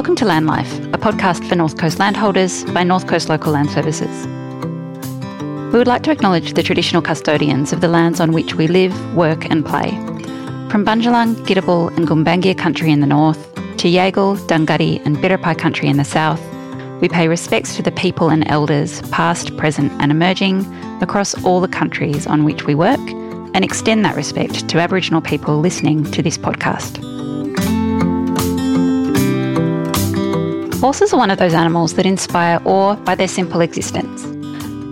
Welcome to Land Life, a podcast for North Coast landholders by North Coast Local Land Services. We would like to acknowledge the traditional custodians of the lands on which we live, work, and play. From Bundjalung, Gidabal, and Gumbaynggirr country in the north, to Yaegl, Dunghutti, and Biripi country in the south, we pay respects to the people and elders, past, present, and emerging, across all the countries on which we work, and extend that respect to Aboriginal people listening to this podcast. Horses are one of those animals that inspire awe by their simple existence.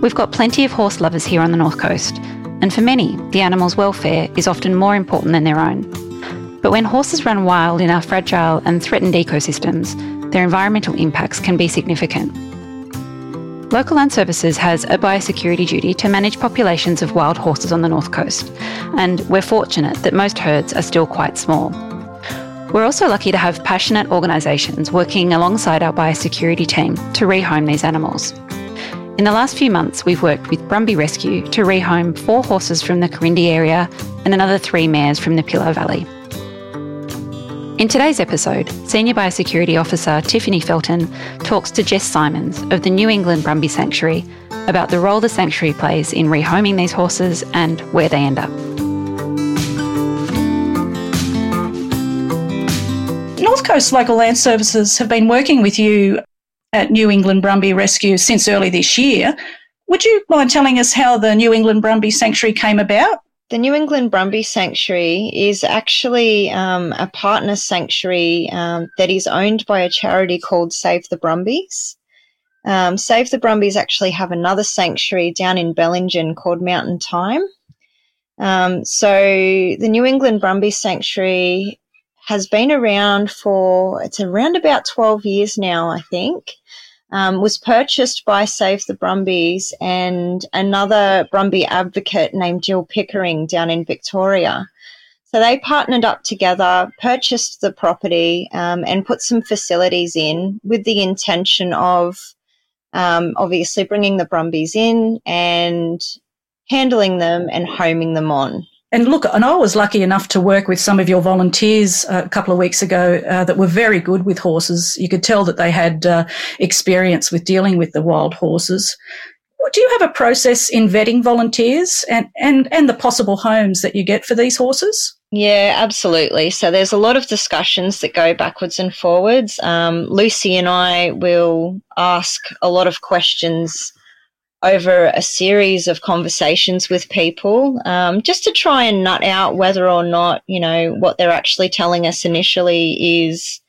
We've got plenty of horse lovers here on the North Coast, and for many, the animal's welfare is often more important than their own. But when horses run wild in our fragile and threatened ecosystems, their environmental impacts can be significant. Local Land Services has a biosecurity duty to manage populations of wild horses on the North Coast, and we're fortunate that most herds are still quite small. We're also lucky to have passionate organisations working alongside our biosecurity team to rehome these animals. In the last few months, we've worked with Brumby Rescue to rehome four horses from the Corindi area and another three mares from the Pillar Valley. In today's episode, Senior Biosecurity Officer Tiffany Felton talks to Jess Simons of the New England Brumby Sanctuary about the role the sanctuary plays in rehoming these horses and where they end up. Coast Local Land Services have been working with you at New England Brumby Rescue since early this year. Would you mind telling us how the New England Brumby Sanctuary came about? The New England Brumby Sanctuary is actually um, a partner sanctuary um, that is owned by a charity called Save the Brumbies. Um, Save the Brumbies actually have another sanctuary down in Bellingen called Mountain Time. Um, so the New England Brumby Sanctuary has been around for, it's around about 12 years now, I think. Um, was purchased by Save the Brumbies and another Brumby advocate named Jill Pickering down in Victoria. So they partnered up together, purchased the property, um, and put some facilities in with the intention of um, obviously bringing the Brumbies in and handling them and homing them on. And look, and I was lucky enough to work with some of your volunteers uh, a couple of weeks ago uh, that were very good with horses. You could tell that they had uh, experience with dealing with the wild horses. Do you have a process in vetting volunteers and, and, and the possible homes that you get for these horses? Yeah, absolutely. So there's a lot of discussions that go backwards and forwards. Um, Lucy and I will ask a lot of questions over a series of conversations with people um, just to try and nut out whether or not you know what they're actually telling us initially is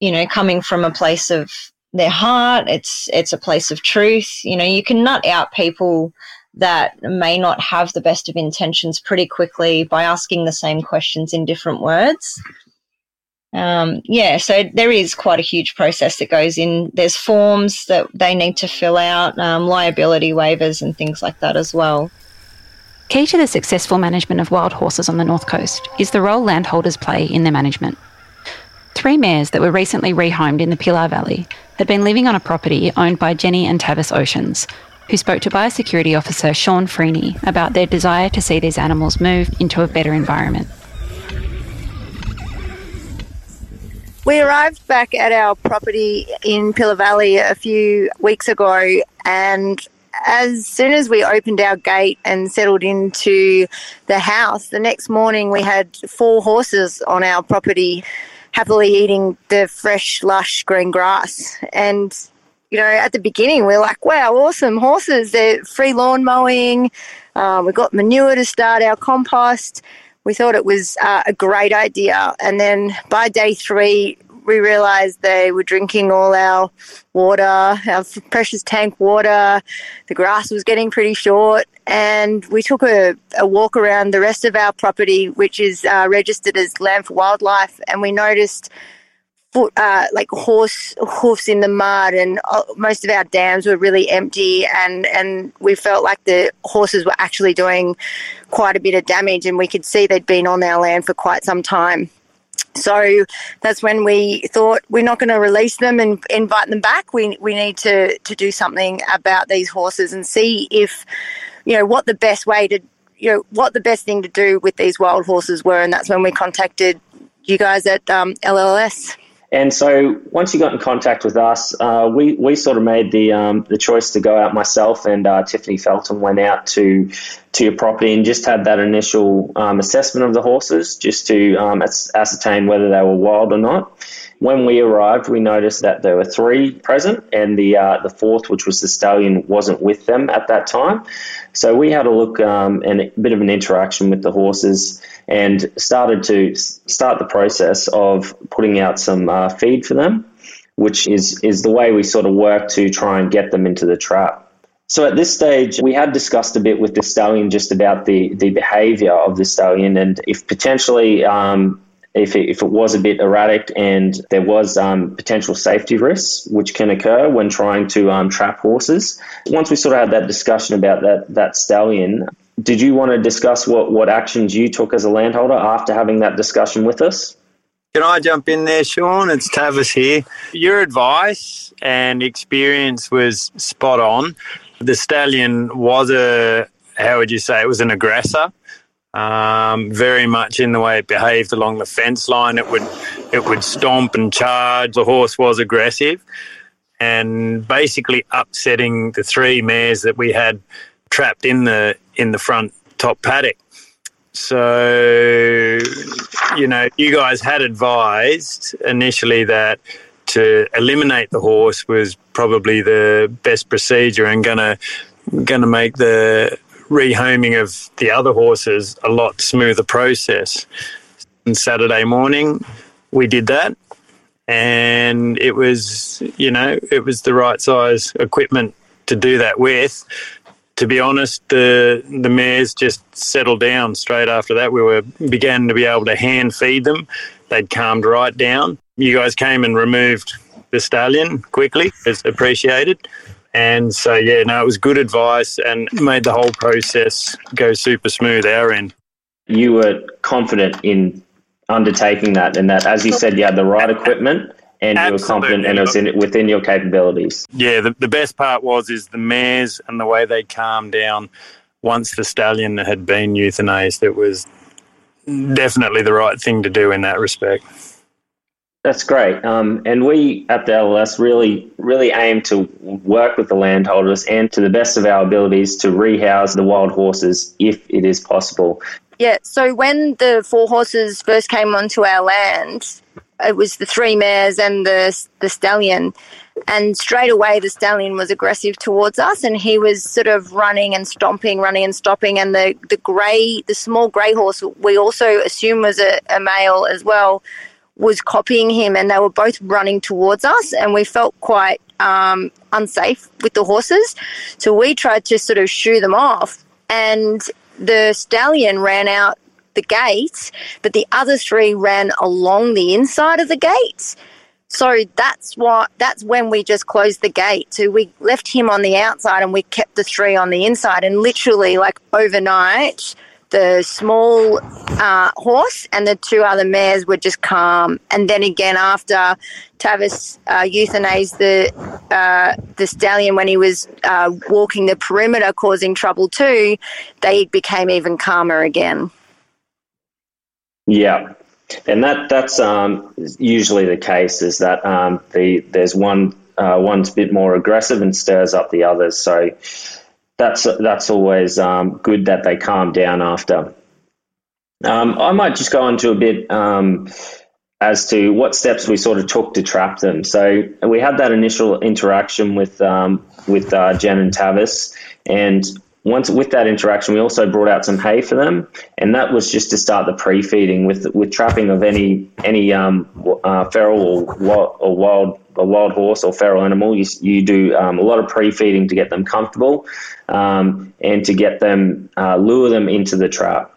you know coming from a place of their heart it's it's a place of truth. You know you can nut out people that may not have the best of intentions pretty quickly by asking the same questions in different words um, yeah, so there is quite a huge process that goes in. There's forms that they need to fill out, um, liability waivers, and things like that as well. Key to the successful management of wild horses on the North Coast is the role landholders play in their management. Three mares that were recently rehomed in the Pillar Valley had been living on a property owned by Jenny and Tavis Oceans, who spoke to Biosecurity Officer Sean Freeney about their desire to see these animals move into a better environment. We arrived back at our property in Pillar Valley a few weeks ago, and as soon as we opened our gate and settled into the house, the next morning we had four horses on our property happily eating the fresh, lush green grass. And, you know, at the beginning we are like, wow, awesome horses. They're free lawn mowing. Uh, we've got manure to start our compost we thought it was uh, a great idea. And then by day three, we realized they were drinking all our water, our precious tank water. The grass was getting pretty short. And we took a, a walk around the rest of our property, which is uh, registered as Land for Wildlife. And we noticed foot, uh, like horse hoofs in the mud, and uh, most of our dams were really empty, and and we felt like the horses were actually doing quite a bit of damage, and we could see they'd been on our land for quite some time. So that's when we thought we're not going to release them and invite them back. We we need to to do something about these horses and see if you know what the best way to you know what the best thing to do with these wild horses were, and that's when we contacted you guys at um, LLS. And so once you got in contact with us, uh, we, we sort of made the um, the choice to go out. Myself and uh, Tiffany Felton went out to to your property and just had that initial um, assessment of the horses, just to um, ascertain whether they were wild or not. When we arrived, we noticed that there were three present, and the uh, the fourth, which was the stallion, wasn't with them at that time. So we had a look um, and a bit of an interaction with the horses and started to start the process of putting out some uh, feed for them, which is, is the way we sort of work to try and get them into the trap. So at this stage, we had discussed a bit with the stallion just about the, the behavior of the stallion and if potentially um, if it, if it was a bit erratic and there was um, potential safety risks which can occur when trying to um, trap horses. Once we sort of had that discussion about that that stallion, did you want to discuss what, what actions you took as a landholder after having that discussion with us? Can I jump in there, Sean? It's Tavis here. Your advice and experience was spot on. The stallion was a, how would you say, it was an aggressor. Um, very much in the way it behaved along the fence line. It would it would stomp and charge. The horse was aggressive, and basically upsetting the three mares that we had trapped in the in the front top paddock. So, you know, you guys had advised initially that to eliminate the horse was probably the best procedure and gonna gonna make the rehoming of the other horses a lot smoother process. And Saturday morning, we did that, and it was you know it was the right size equipment to do that with to be honest, the the mares just settled down straight after that. We were began to be able to hand feed them. They'd calmed right down. You guys came and removed the stallion quickly. It's appreciated. And so yeah, no, it was good advice and made the whole process go super smooth our end. You were confident in undertaking that and that as you said you had the right equipment and Absolutely. you were confident and it was in, within your capabilities. Yeah, the, the best part was is the mares and the way they calmed down once the stallion had been euthanized. It was definitely the right thing to do in that respect. That's great. Um, and we at the LLS really, really aim to work with the landholders and to the best of our abilities to rehouse the wild horses if it is possible. Yeah, so when the four horses first came onto our land, it was the three mares and the the stallion, and straight away the stallion was aggressive towards us, and he was sort of running and stomping, running and stopping, and the the grey, the small grey horse, we also assume was a, a male as well, was copying him, and they were both running towards us, and we felt quite um, unsafe with the horses, so we tried to sort of shoo them off, and the stallion ran out the gate, but the other three ran along the inside of the gate. So that's what that's when we just closed the gate. So we left him on the outside and we kept the three on the inside. And literally, like overnight, the small uh, horse and the two other mares were just calm. And then again, after Tavis uh, euthanized the uh, the stallion when he was uh, walking the perimeter, causing trouble too, they became even calmer again. Yeah, and that that's um, usually the case. Is that um, the there's one uh, one's a bit more aggressive and stirs up the others. So that's that's always um, good that they calm down after. Um, I might just go on to a bit um, as to what steps we sort of took to trap them. So we had that initial interaction with um, with uh, Jen and Tavis, and once with that interaction, we also brought out some hay for them, and that was just to start the pre-feeding with with trapping of any any um, uh, feral or, or wild a wild horse or feral animal. You, you do um, a lot of pre-feeding to get them comfortable um, and to get them uh, lure them into the trap.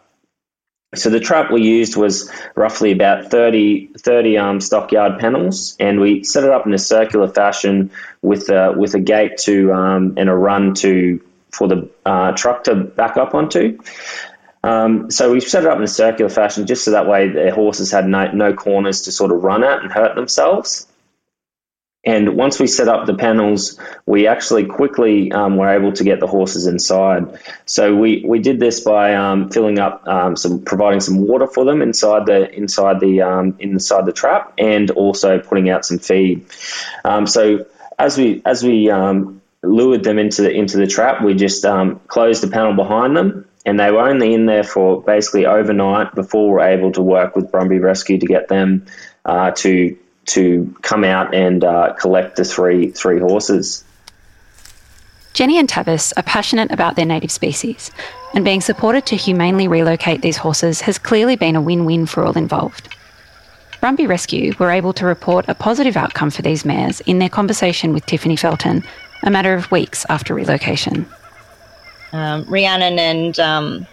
So the trap we used was roughly about 30, 30 um, stockyard panels, and we set it up in a circular fashion with a, with a gate to um, and a run to for the uh, truck to back up onto. Um, so we set it up in a circular fashion just so that way the horses had no, no corners to sort of run at and hurt themselves. And once we set up the panels, we actually quickly um, were able to get the horses inside. So we, we did this by um, filling up um, some, providing some water for them inside the inside the um, inside the trap, and also putting out some feed. Um, so as we as we um, lured them into the into the trap, we just closed the panel behind them, and they were only in there for basically overnight before we were able to work with Brumby Rescue to get them uh, to to come out and uh, collect the three three horses. Jenny and Tavis are passionate about their native species, and being supported to humanely relocate these horses has clearly been a win win for all involved. Brumby Rescue were able to report a positive outcome for these mares in their conversation with Tiffany Felton a matter of weeks after relocation. Um, Rhiannon and um,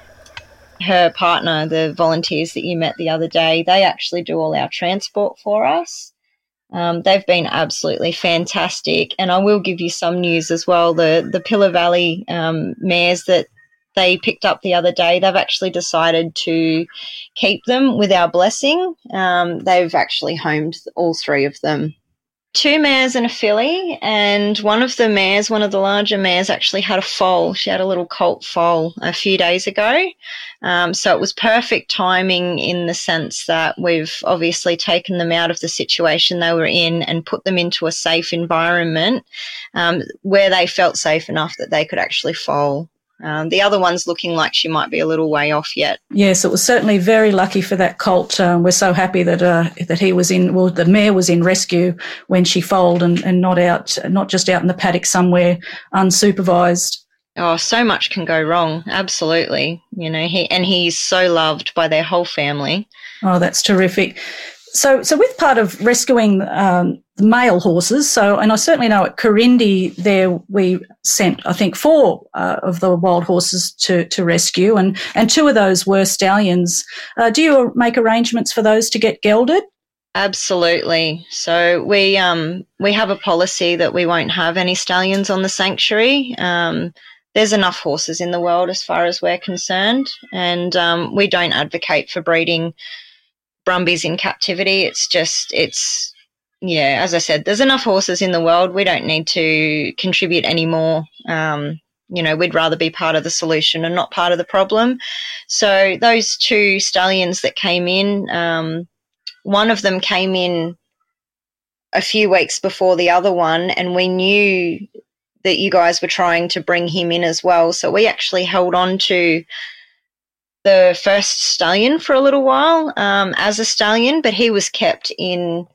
her partner, the volunteers that you met the other day, they actually do all our transport for us. Um, they've been absolutely fantastic, and I will give you some news as well. The the Pillar Valley um, mares that they picked up the other day, they've actually decided to keep them with our blessing. Um, they've actually homed all three of them two mares and a filly, and one of the mares, one of the larger mares, actually had a foal. She had a little colt foal a few days ago. Um, so it was perfect timing in the sense that we've obviously taken them out of the situation they were in and put them into a safe environment um, where they felt safe enough that they could actually foal. Um, the other one's looking like she might be a little way off yet. Yes, it was certainly very lucky for that colt. Uh, we're so happy that uh, that he was in. Well, the mare was in rescue when she foaled and, and not out, not just out in the paddock somewhere unsupervised. Oh, so much can go wrong. Absolutely, you know he and he's so loved by their whole family. Oh, that's terrific so, so with part of rescuing um, male horses, so and I certainly know at Corindi there we sent I think four uh, of the wild horses to to rescue, and and two of those were stallions. Uh, do you make arrangements for those to get gelded? Absolutely. So we um we have a policy that we won't have any stallions on the sanctuary. Um, there's enough horses in the world as far as we're concerned, and um, we don't advocate for breeding Brumbies in captivity. It's just, it's, yeah, as I said, there's enough horses in the world. We don't need to contribute any more. Um, you know, we'd rather be part of the solution and not part of the problem. So those two stallions that came in, um, one of them came in a few weeks before the other one, and we knew that you guys were trying to bring him in as well. So we actually held on to the first stallion for a little while um, as a stallion, but he was kept in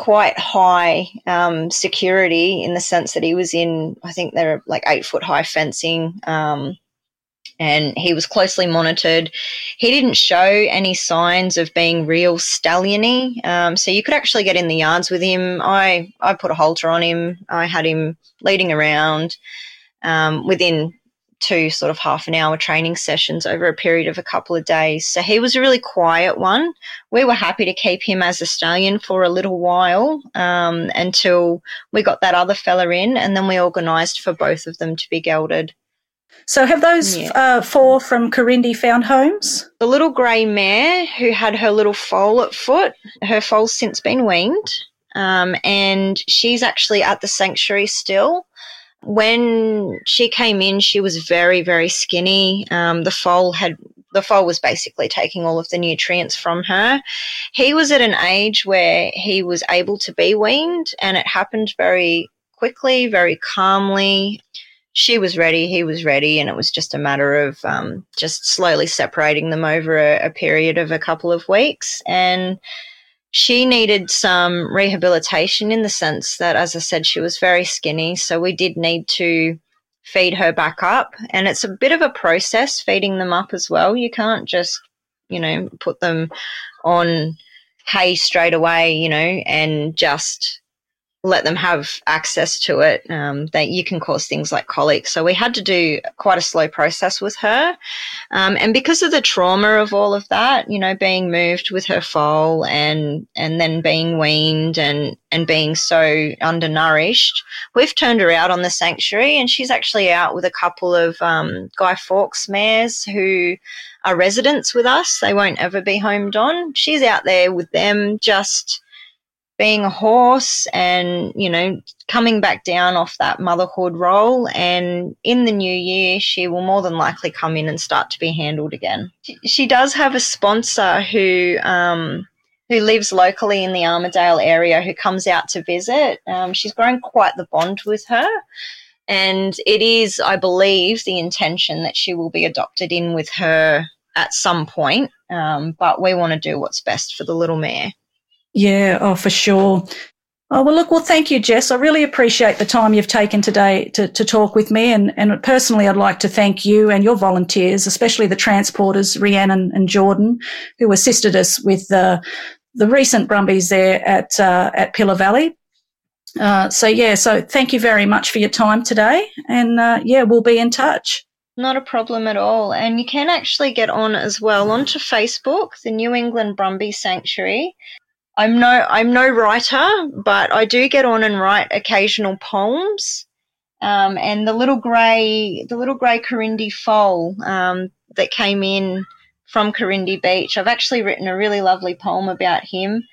quite high um, security in the sense that he was in, I think they're like eight foot high fencing. Um, and he was closely monitored. He didn't show any signs of being real stalliony, um, so you could actually get in the yards with him. I I put a halter on him. I had him leading around. Um, within two sort of half an hour training sessions over a period of a couple of days. So he was a really quiet one. We were happy to keep him as a stallion for a little while um, until we got that other fella in, and then we organised for both of them to be gelded. So, have those yeah. uh, four from Corindi found homes? The little grey mare who had her little foal at foot, her foal's since been weaned, um, and she's actually at the sanctuary still. When she came in, she was very, very skinny. Um, the foal had the foal was basically taking all of the nutrients from her. He was at an age where he was able to be weaned, and it happened very quickly, very calmly. She was ready, he was ready, and it was just a matter of um, just slowly separating them over a, a period of a couple of weeks. And she needed some rehabilitation in the sense that, as I said, she was very skinny. So we did need to feed her back up. And it's a bit of a process feeding them up as well. You can't just, you know, put them on hay straight away, you know, and just let them have access to it, um, that you can cause things like colic. So we had to do quite a slow process with her. Um, and because of the trauma of all of that, you know, being moved with her foal and, and then being weaned and, and being so undernourished, we've turned her out on the sanctuary and she's actually out with a couple of, um, Guy Fawkes mares who are residents with us. They won't ever be homed on. She's out there with them just, being a horse and, you know, coming back down off that motherhood role. And in the new year, she will more than likely come in and start to be handled again. She, does have a sponsor who, um, who lives locally in the Armidale area who comes out to visit. Um, she's grown quite the bond with her. And it is, I believe, the intention that she will be adopted in with her at some point. Um, but we want to do what's best for the little mare. Yeah, oh, for sure. Oh, well, look, well, thank you, Jess. I really appreciate the time you've taken today to, to talk with me. And, and personally, I'd like to thank you and your volunteers, especially the transporters, Rhiannon and Jordan, who assisted us with uh, the recent Brumbies there at, uh, at Pillar Valley. Uh, so, yeah, so thank you very much for your time today. And uh, yeah, we'll be in touch. Not a problem at all. And you can actually get on as well onto Facebook, the New England Brumby Sanctuary. I'm no I'm no writer, but I do get on and write occasional poems. Um, and the little grey the little grey Corindi foal um, that came in from Corindi Beach. I've actually written a really lovely poem about him.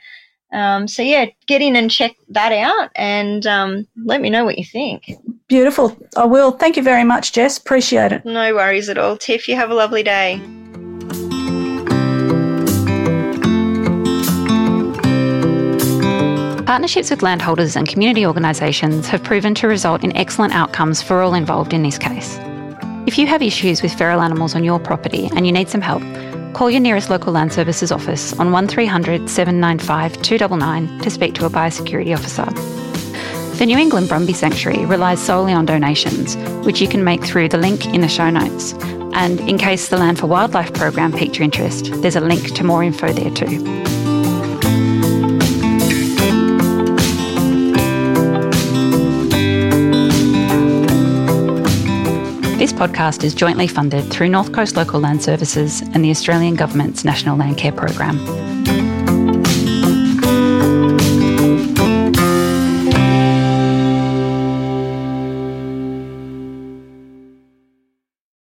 Um, so yeah, get in and check that out, and um, let me know what you think. Beautiful. I will. Thank you very much, Jess. Appreciate it. No worries at all, Tiff. You have a lovely day. Partnerships with landholders and community organisations have proven to result in excellent outcomes for all involved in this case. If you have issues with feral animals on your property and you need some help, call your nearest local land services office on 1300 795 299 to speak to a biosecurity officer. The New England Brumby Sanctuary relies solely on donations, which you can make through the link in the show notes. And in case the Land for Wildlife program piqued your interest, there's a link to more info there too. Podcast is jointly funded through North Coast Local Land Services and the Australian Government's National Landcare Program.